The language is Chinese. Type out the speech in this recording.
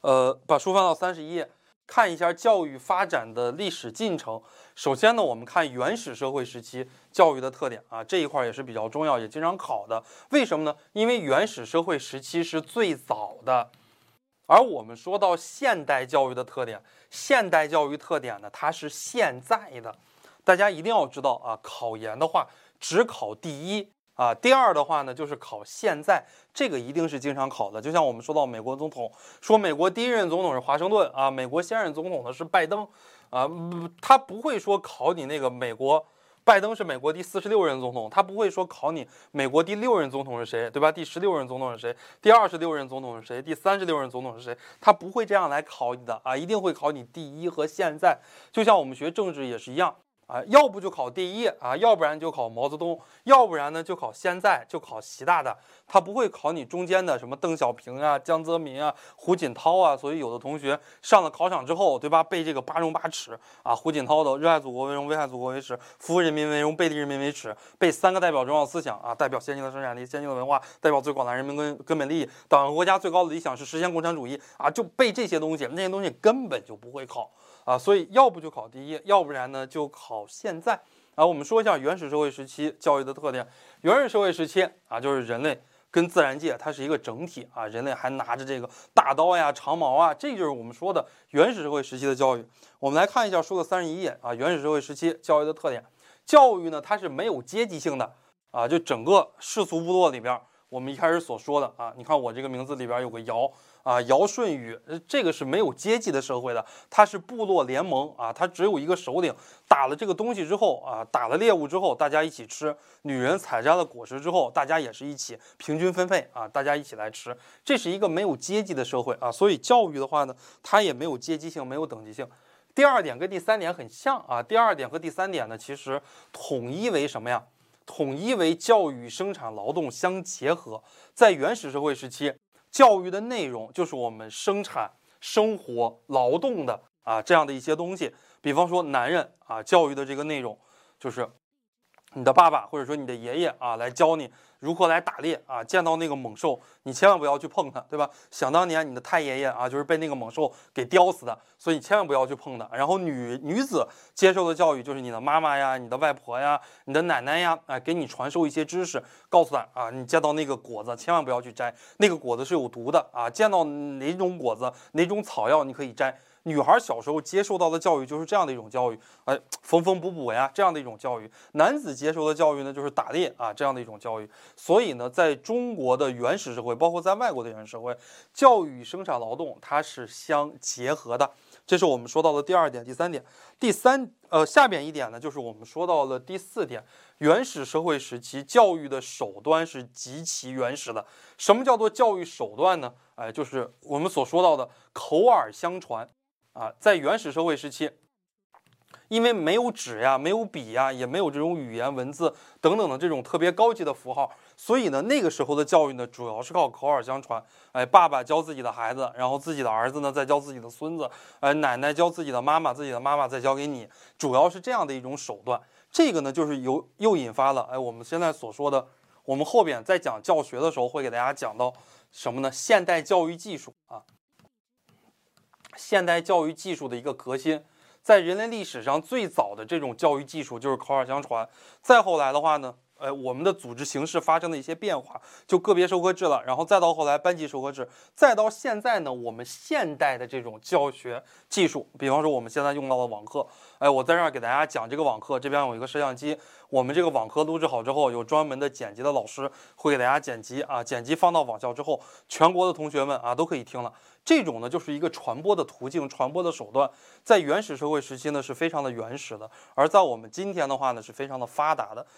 呃，把书翻到三十一页，看一下教育发展的历史进程。首先呢，我们看原始社会时期教育的特点啊，这一块也是比较重要，也经常考的。为什么呢？因为原始社会时期是最早的。而我们说到现代教育的特点，现代教育特点呢，它是现在的。大家一定要知道啊，考研的话只考第一啊，第二的话呢就是考现在，这个一定是经常考的。就像我们说到美国总统，说美国第一任总统是华盛顿啊，美国现任总统呢是拜登啊，他不会说考你那个美国。拜登是美国第四十六任总统，他不会说考你美国第六任总统是谁，对吧？第十六任总统是谁？第二十六任总统是谁？第三十六任总统是谁？他不会这样来考你的啊，一定会考你第一和现在。就像我们学政治也是一样。啊，要不就考第一啊，要不然就考毛泽东，要不然呢就考现在就考习大大，他不会考你中间的什么邓小平啊、江泽民啊、胡锦涛啊。所以有的同学上了考场之后，对吧？背这个八荣八耻啊，胡锦涛的“热爱祖国为荣，危害祖国为耻，服务人民为荣，背离人民为耻”，背三个代表重要思想啊，代表先进的生产力、先进的文化，代表最广大人民根根本利益，党和国家最高的理想是实现共产主义啊，就背这些东西，那些东西根本就不会考。啊，所以要不就考第一，要不然呢就考现在。啊，我们说一下原始社会时期教育的特点。原始社会时期啊，就是人类跟自然界它是一个整体啊，人类还拿着这个大刀呀、长矛啊，这就是我们说的原始社会时期的教育。我们来看一下书的三十一页啊，原始社会时期教育的特点。教育呢，它是没有阶级性的啊，就整个氏族部落里边，我们一开始所说的啊，你看我这个名字里边有个尧。啊，尧舜禹，这个是没有阶级的社会的，它是部落联盟啊，它只有一个首领，打了这个东西之后啊，打了猎物之后，大家一起吃，女人采摘了果实之后，大家也是一起平均分配啊，大家一起来吃，这是一个没有阶级的社会啊，所以教育的话呢，它也没有阶级性，没有等级性。第二点跟第三点很像啊，第二点和第三点呢，其实统一为什么呀？统一为教育与生产劳动相结合，在原始社会时期。教育的内容就是我们生产生活劳动的啊这样的一些东西，比方说男人啊教育的这个内容就是。你的爸爸或者说你的爷爷啊，来教你如何来打猎啊，见到那个猛兽，你千万不要去碰它，对吧？想当年你的太爷爷啊，就是被那个猛兽给叼死的，所以你千万不要去碰它。然后女女子接受的教育就是你的妈妈呀、你的外婆呀、你的奶奶呀，啊，给你传授一些知识，告诉他啊，你见到那个果子千万不要去摘，那个果子是有毒的啊，见到哪种果子、哪种草药你可以摘。女孩小时候接受到的教育就是这样的一种教育，哎，缝缝补补呀，这样的一种教育。男子接受的教育呢，就是打猎啊，这样的一种教育。所以呢，在中国的原始社会，包括在外国的原始社会，教育与生产劳动它是相结合的。这是我们说到的第二点、第三点。第三，呃，下边一点呢，就是我们说到了第四点。原始社会时期教育的手段是极其原始的。什么叫做教育手段呢？哎，就是我们所说到的口耳相传。啊，在原始社会时期，因为没有纸呀，没有笔呀，也没有这种语言文字等等的这种特别高级的符号，所以呢，那个时候的教育呢，主要是靠口耳相传。哎，爸爸教自己的孩子，然后自己的儿子呢再教自己的孙子，哎，奶奶教自己的妈妈，自己的妈妈再教给你，主要是这样的一种手段。这个呢，就是由又引发了哎，我们现在所说的，我们后边在讲教学的时候会给大家讲到什么呢？现代教育技术啊。现代教育技术的一个革新，在人类历史上最早的这种教育技术就是口耳相传。再后来的话呢，呃，我们的组织形式发生了一些变化，就个别授课制了。然后再到后来班级授课制，再到现在呢，我们现代的这种教学技术，比方说我们现在用到的网课。哎，我在这儿给大家讲这个网课，这边有一个摄像机。我们这个网课录制好之后，有专门的剪辑的老师会给大家剪辑啊，剪辑放到网校之后，全国的同学们啊都可以听了。这种呢，就是一个传播的途径、传播的手段，在原始社会时期呢是非常的原始的，而在我们今天的话呢是非常的发达的。